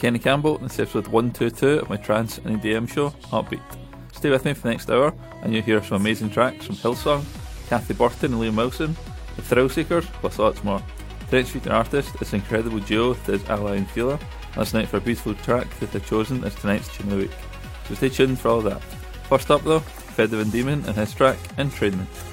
Kenny Campbell, and this is episode 122 of my trance and EDM show, Upbeat. Stay with me for the next hour, and you'll hear some amazing tracks from Hillsong, Cathy Burton and Liam Wilson, The Thrillseekers, plus lots more. Tonight's featured artist is incredible duo that is Aly and Fila. Listen out for a beautiful track that they've chosen as tonight's tune of the week. So stay tuned for all that. First up though, Fed the Van Diemen and his track, Entrainment.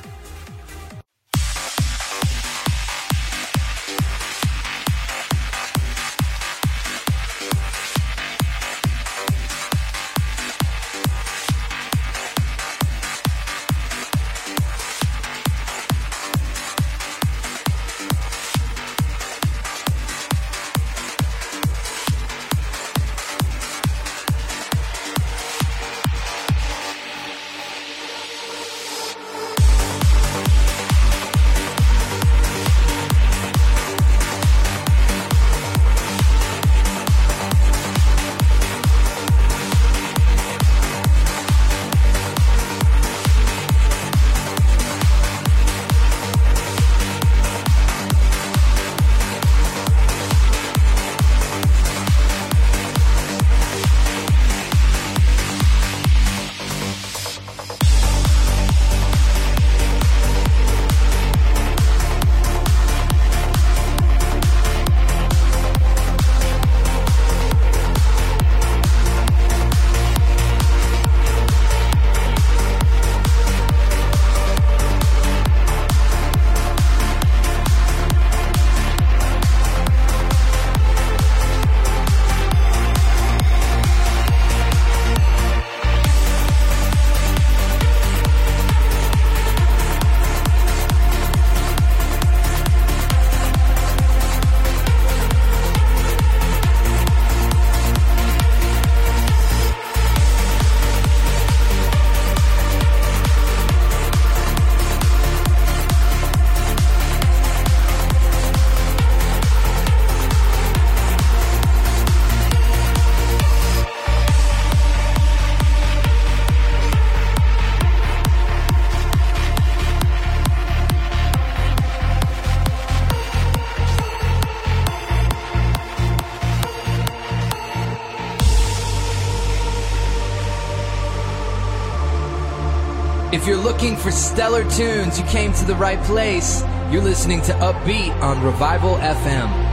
If you're looking for stellar tunes, you came to the right place. You're listening to Upbeat on Revival FM.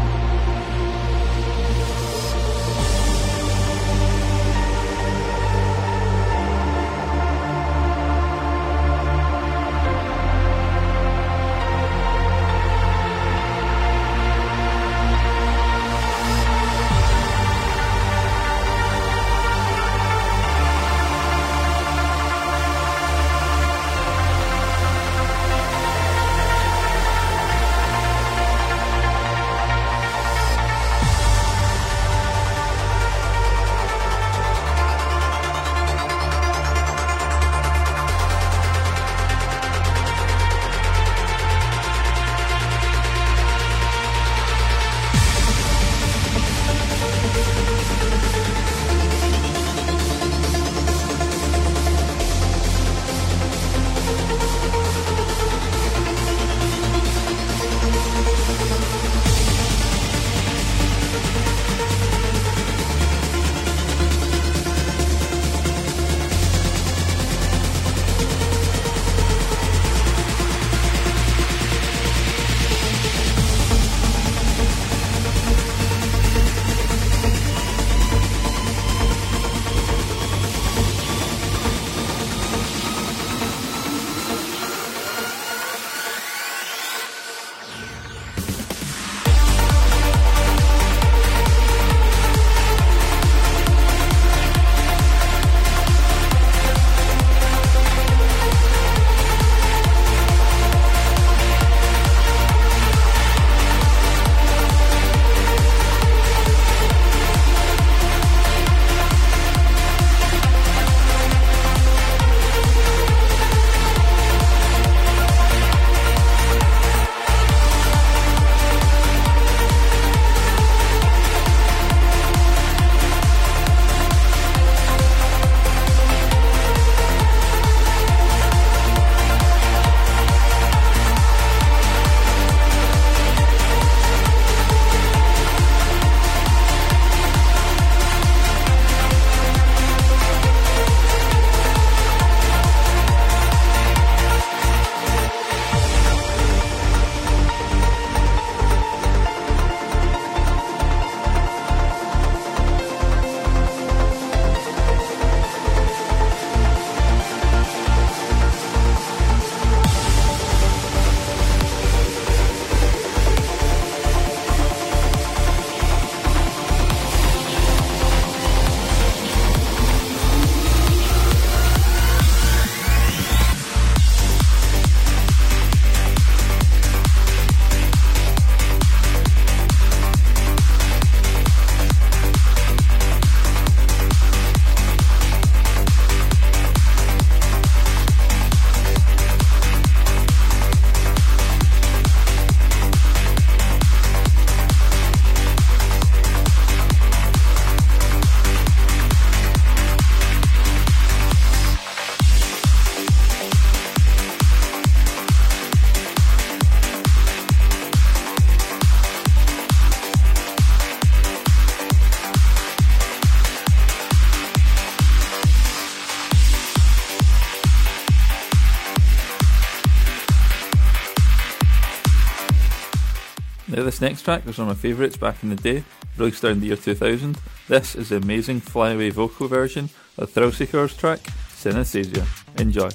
This next track was one of my favourites back in the day, released around the year 2000. This is the amazing flyaway vocal version of Thrillseeker's track, Synesthesia. Enjoy.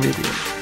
EDM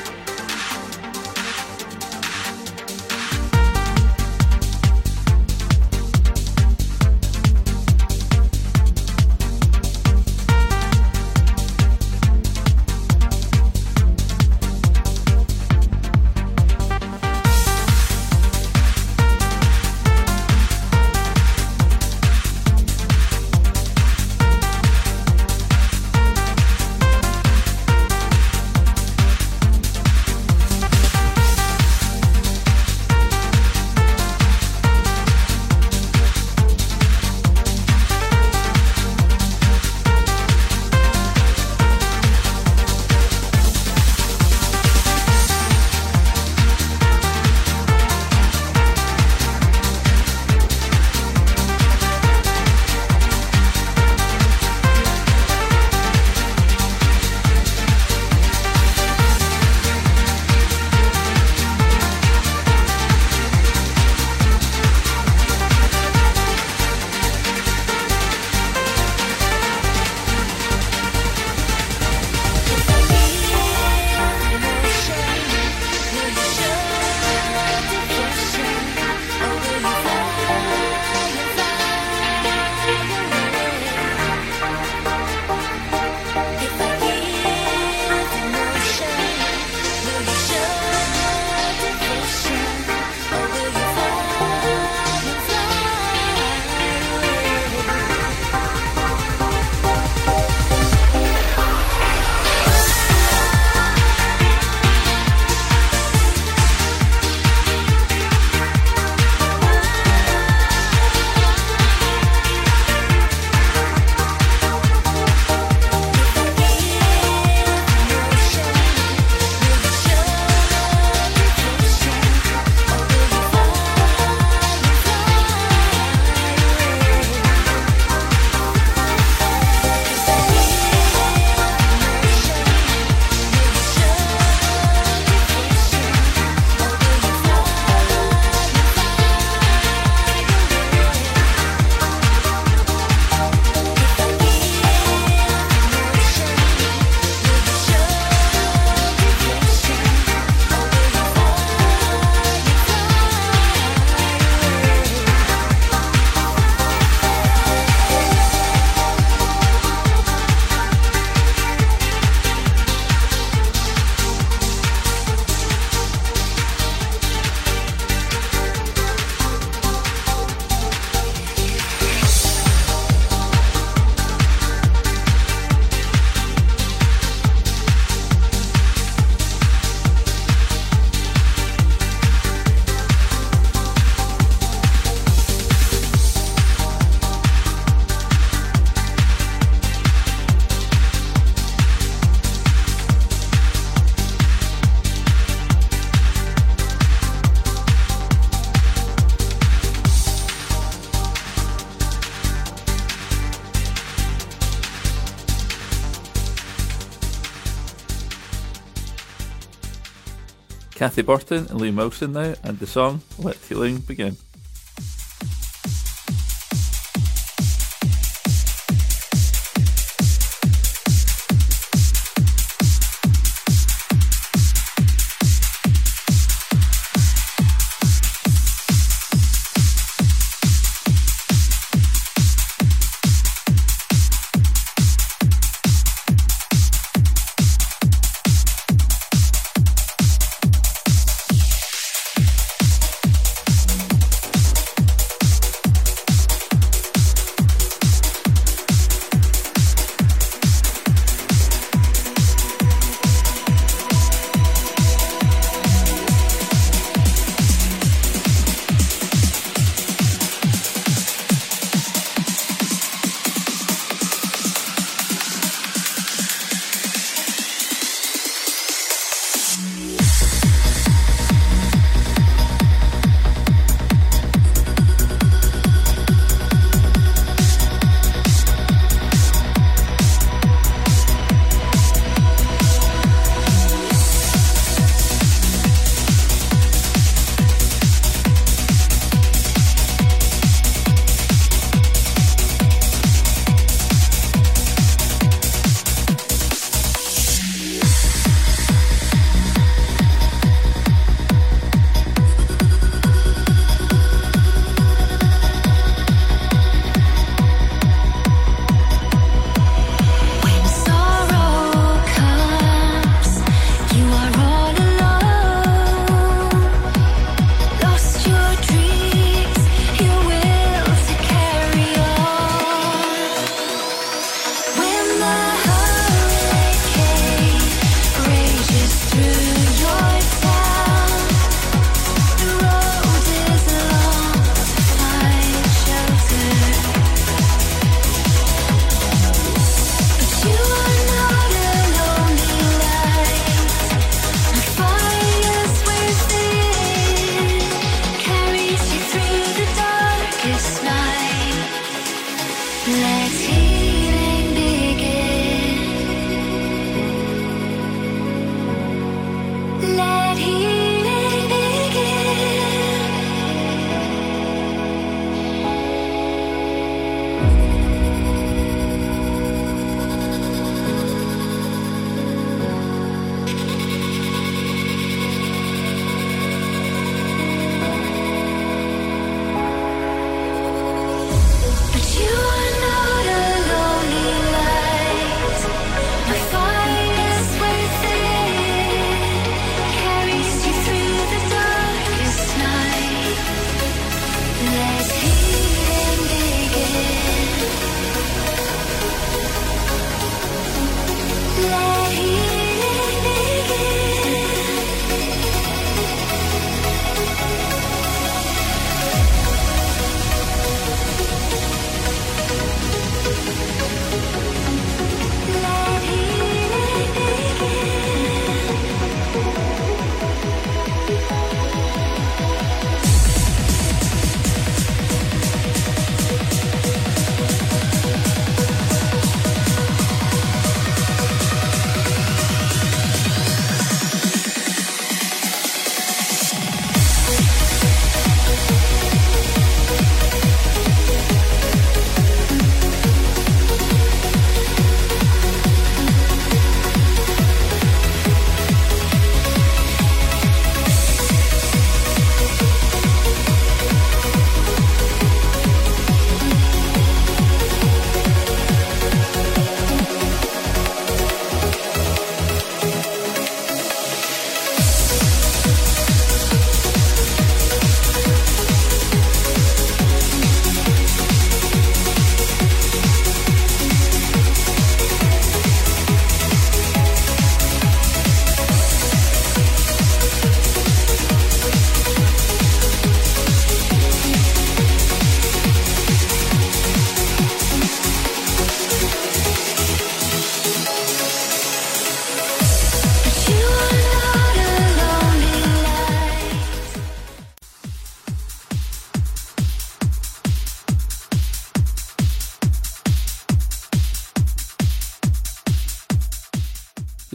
Cathy Burton and Liam Wilson now, and the song Let Healing Begin.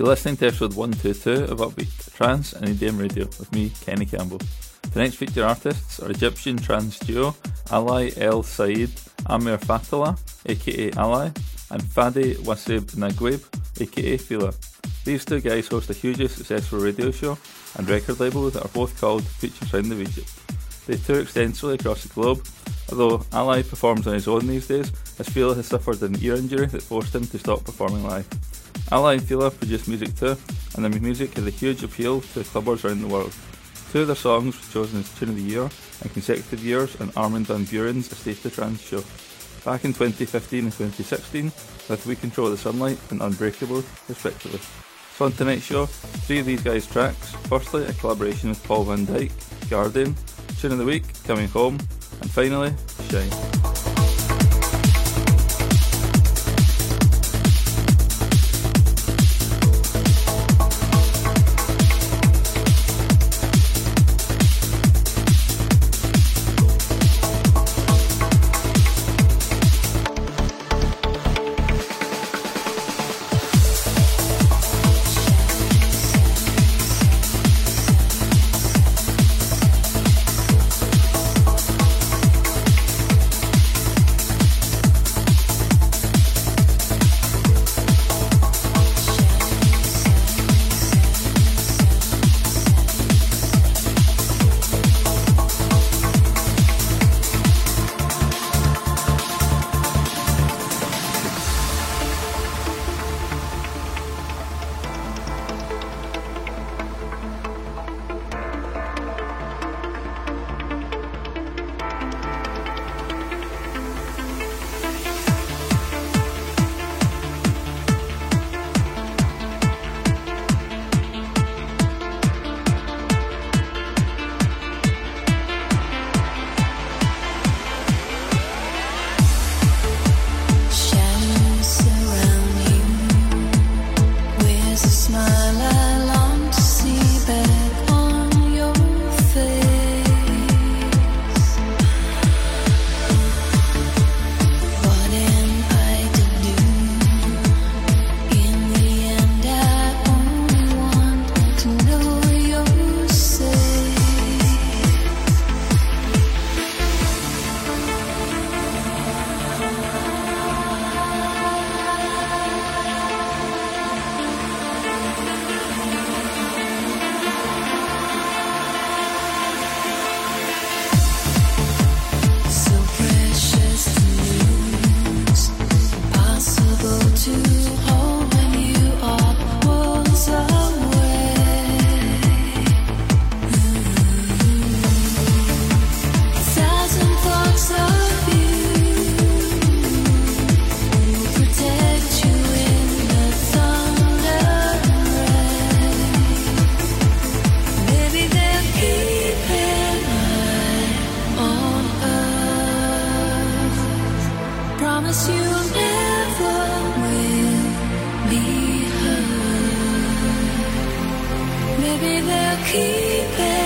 You're listening to episode 122 of Upbeat, Trance and EDM Radio with me, Kenny Campbell. The next featured artists are Egyptian trance duo Ali El Said Amir Fathalah, aka Aly, and Fadi Wassef Naguib, aka Fila. These two guys host a hugely successful radio show and record label that are both called Future Sound of Egypt. They tour extensively across the globe, although Aly performs on his own these days, as Fila has suffered an ear injury that forced him to stop performing live. Aly and Fila produce music too, and their music has a huge appeal to clubbers around the world. Two of their songs were chosen as Tune of the Year in consecutive years on Armin van Buuren's A State of Trance show. Back in 2015 and 2016, with We Control the Sunlight and Unbreakable, respectively. So on tonight's show, three of these guys' tracks. Firstly, a collaboration with Paul van Dyk, Guardian, Tune of the Week, Coming Home, and finally, Shine. keep it.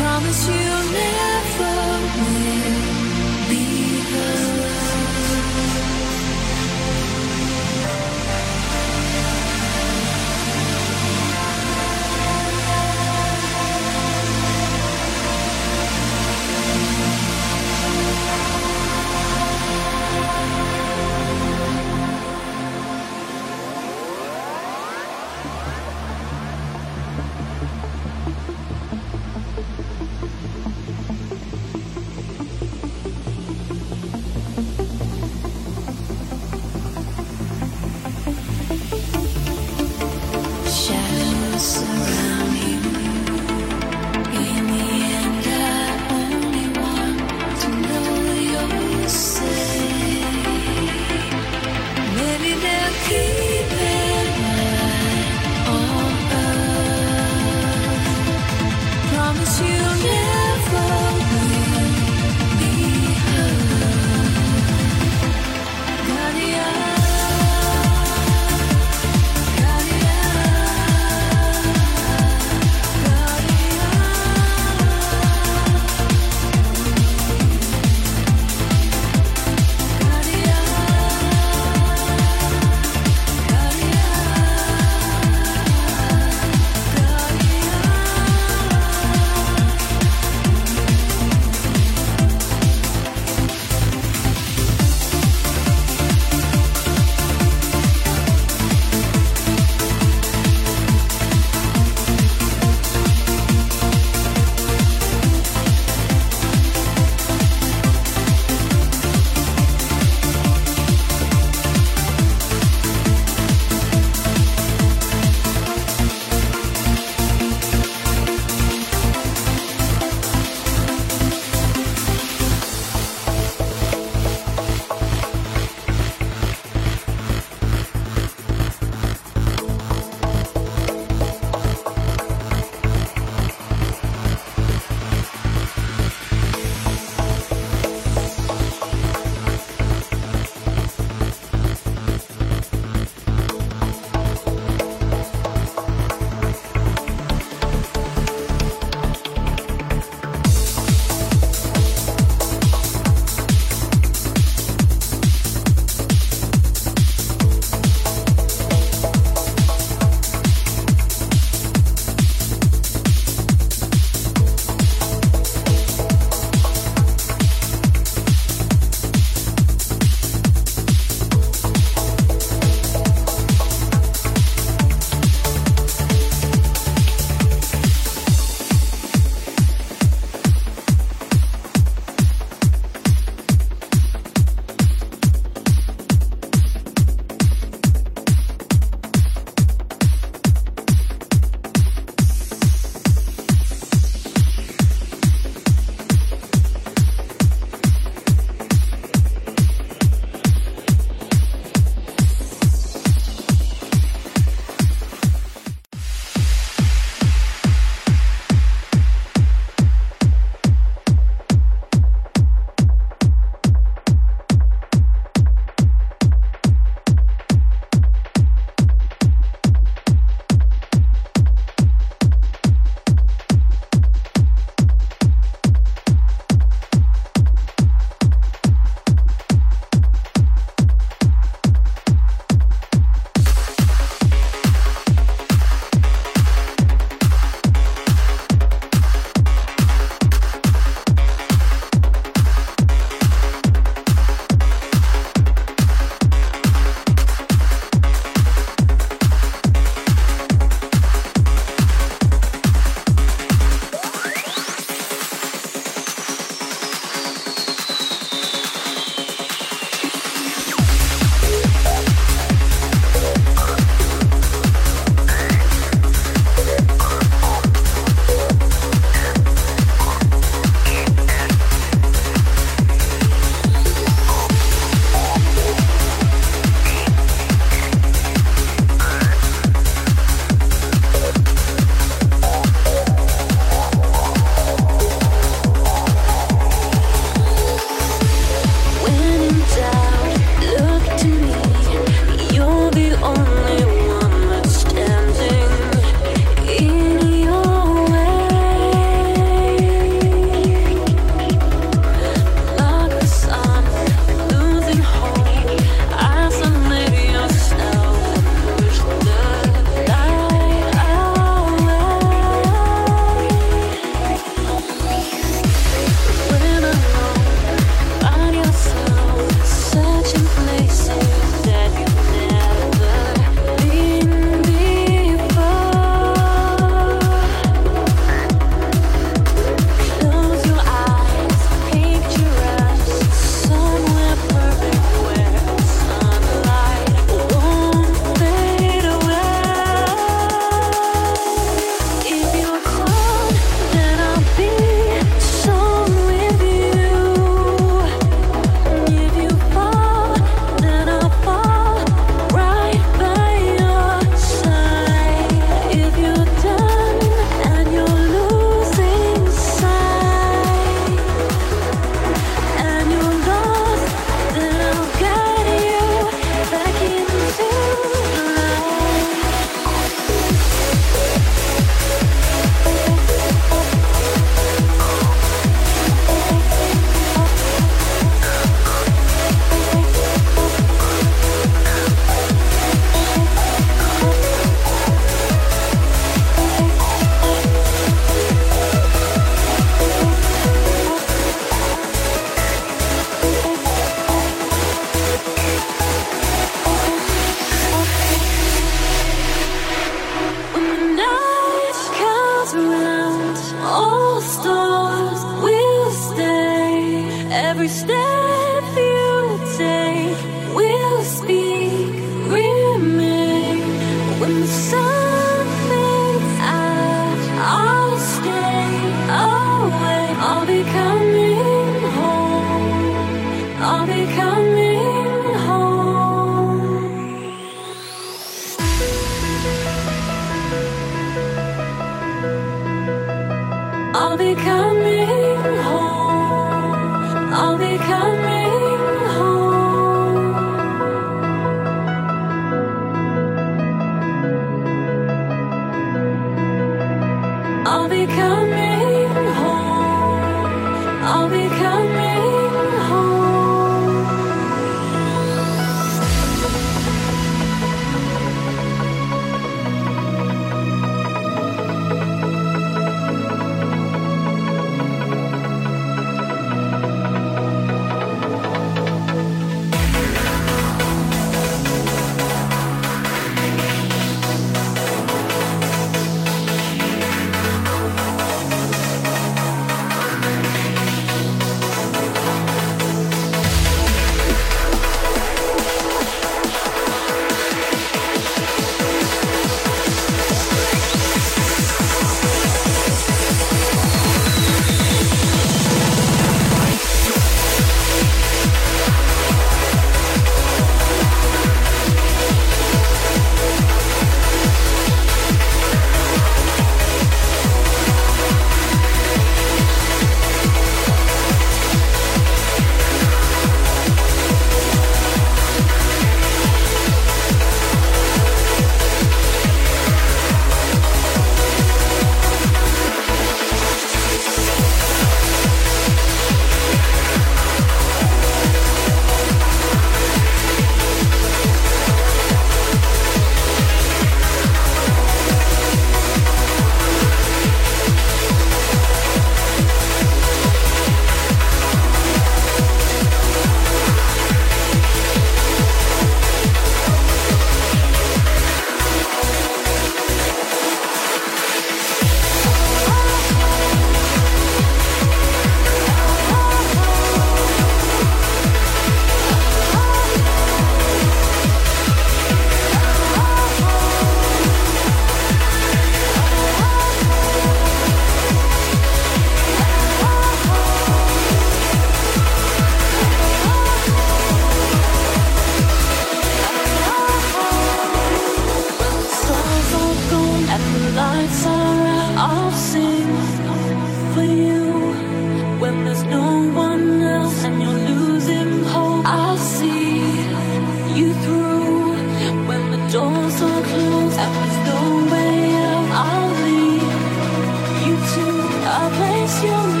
you.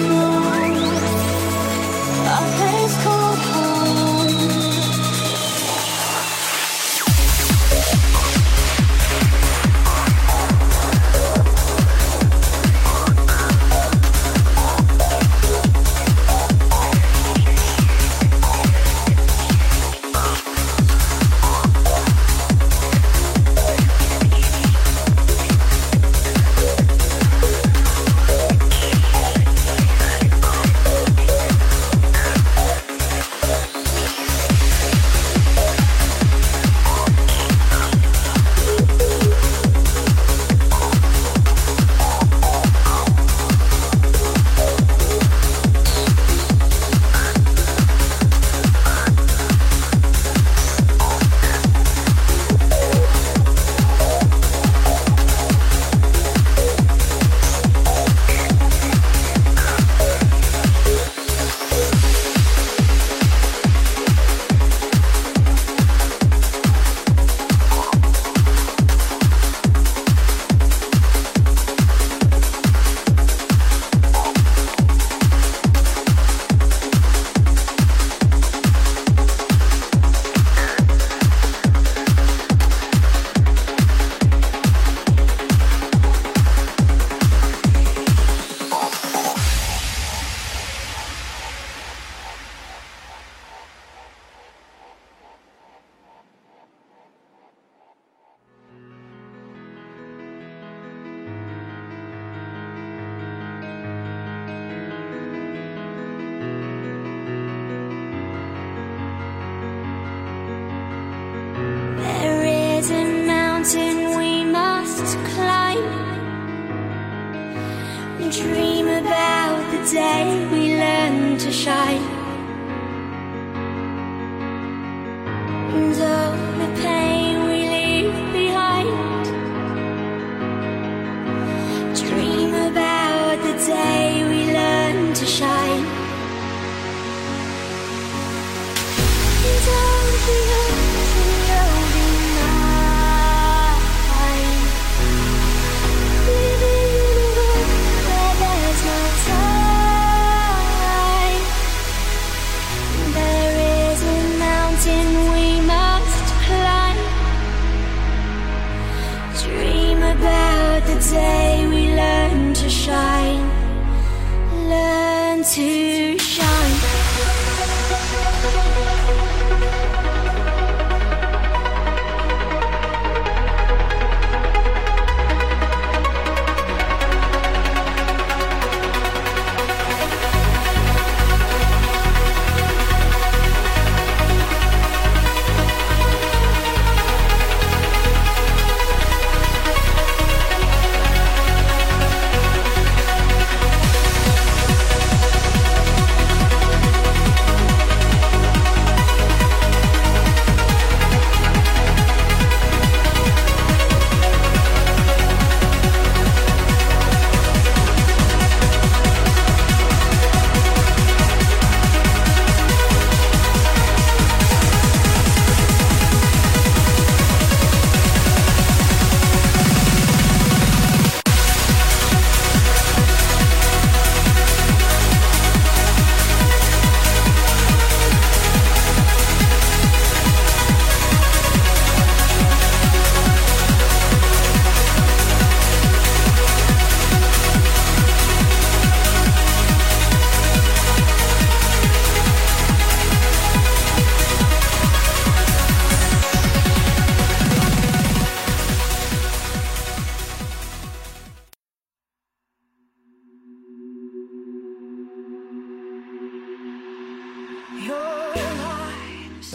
day we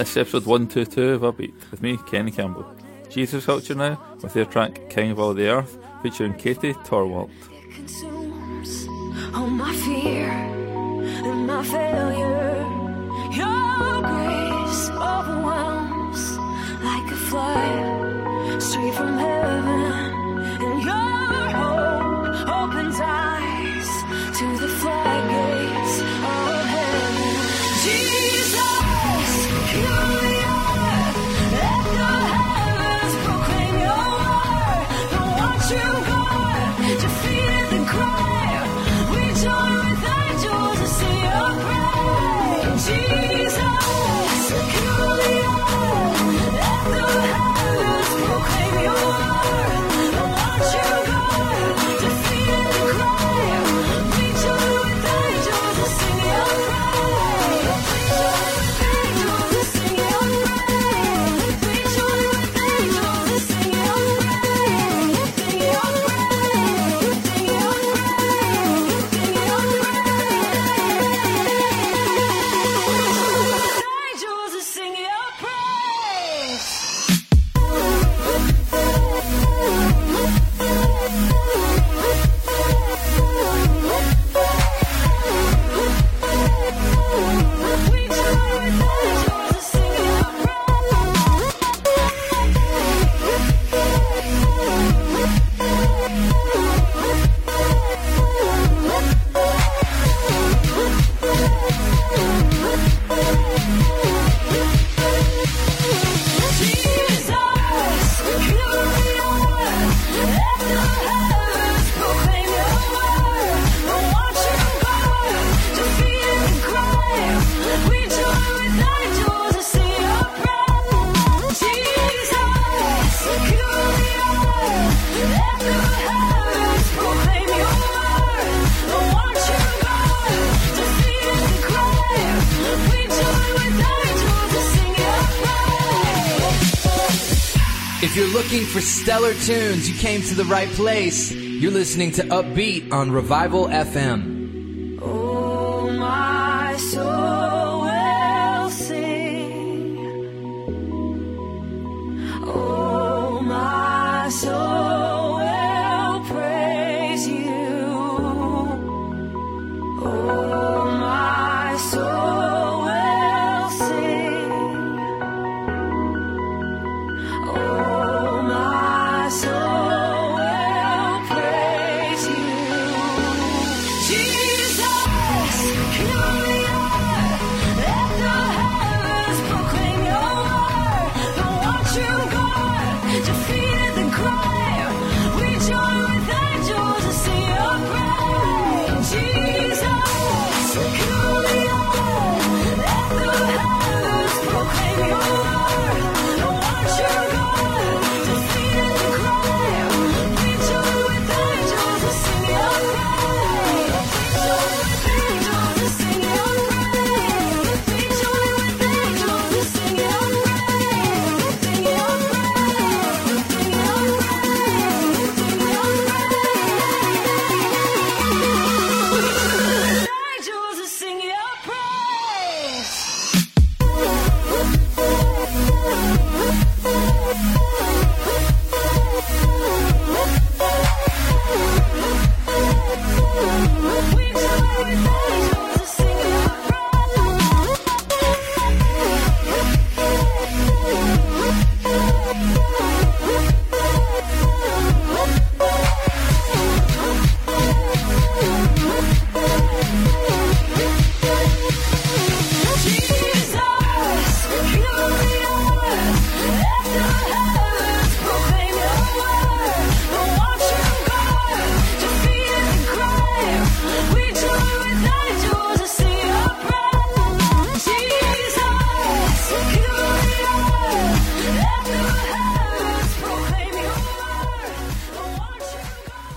This is episode 122 of Upbeat with me, Kenny Campbell. Jesus Culture now with their track King of All the Earth featuring Katie Torwalt. All my fear and my failure. Your grace overwhelms like a straight from heaven, and your hope opens eyes. stellar tunes. You came to the right place. You're listening to Upbeat on Revival FM.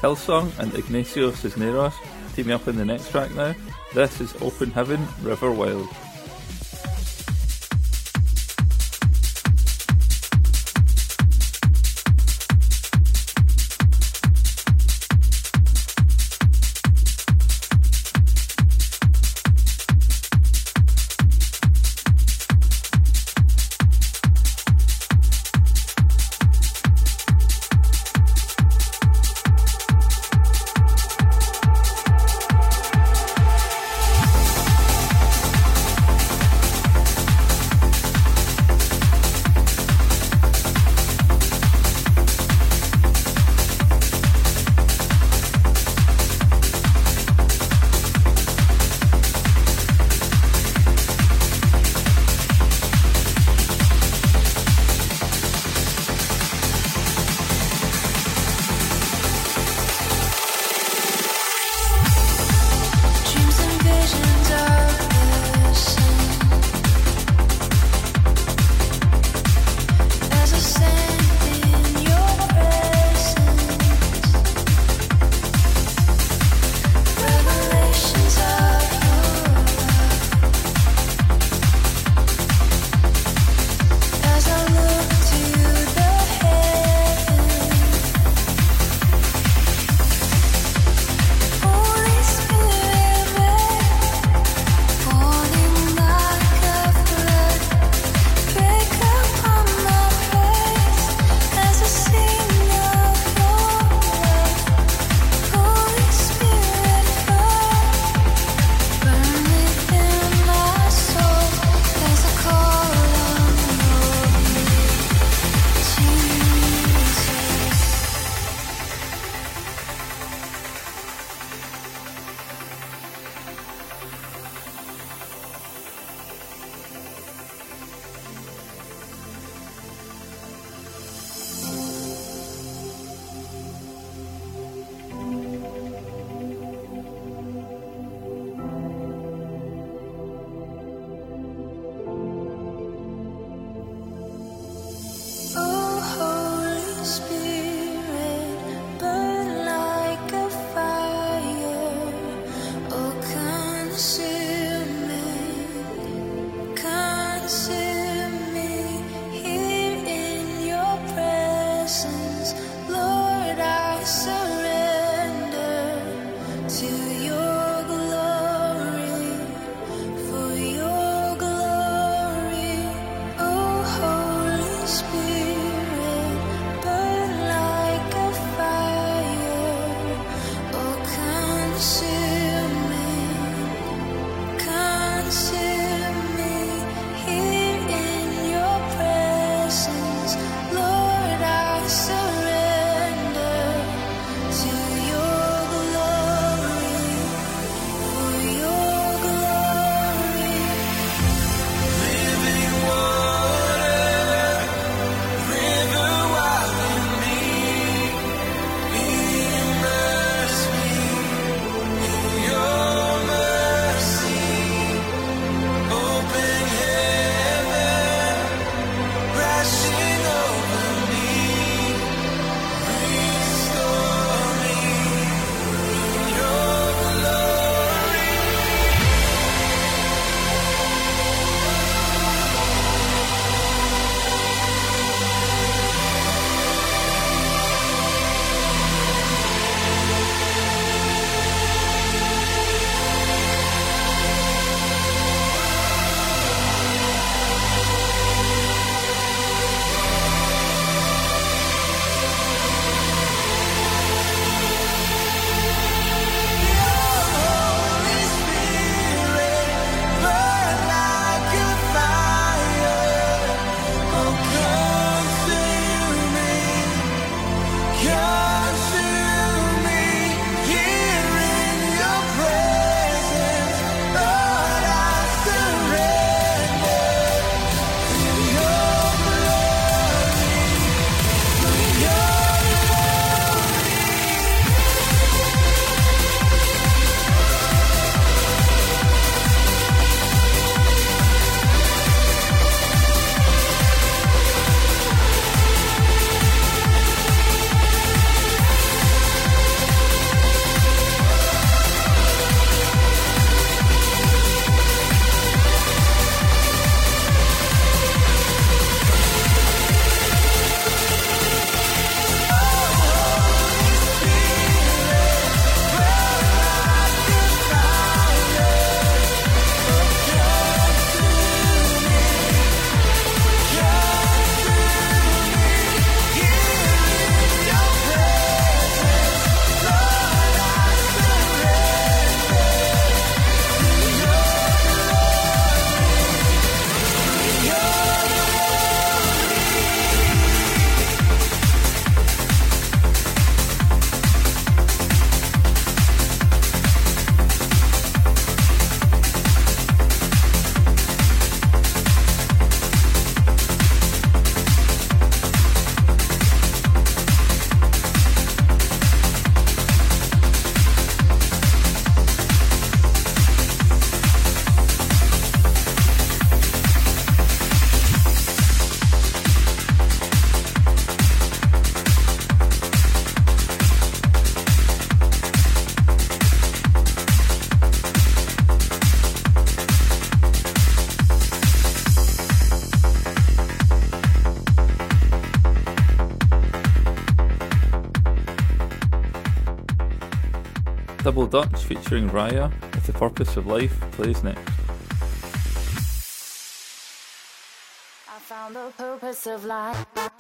Hillsong and Ignacio Cisneros teaming up in the next track now. This is Open Heaven, River Wild. Double Dutch featuring Raya, If the Purpose of Life plays next. I found the purpose of life.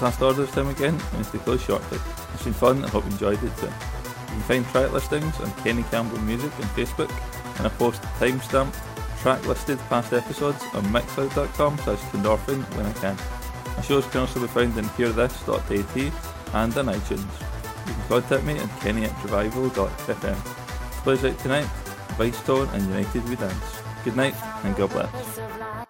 So I started this time again, and it's close, shortly. It's been fun, I hope you enjoyed it too. You can find track listings on Kenny Campbell Music on Facebook, and I post timestamp track listed past episodes on mixcloud.com slash Kendorphin when I can. My shows can also be found in hearthis.at and on iTunes. You can contact me at kenny at revival.fm. Plays out tonight, Vicetone and United We Dance. Good night and God bless.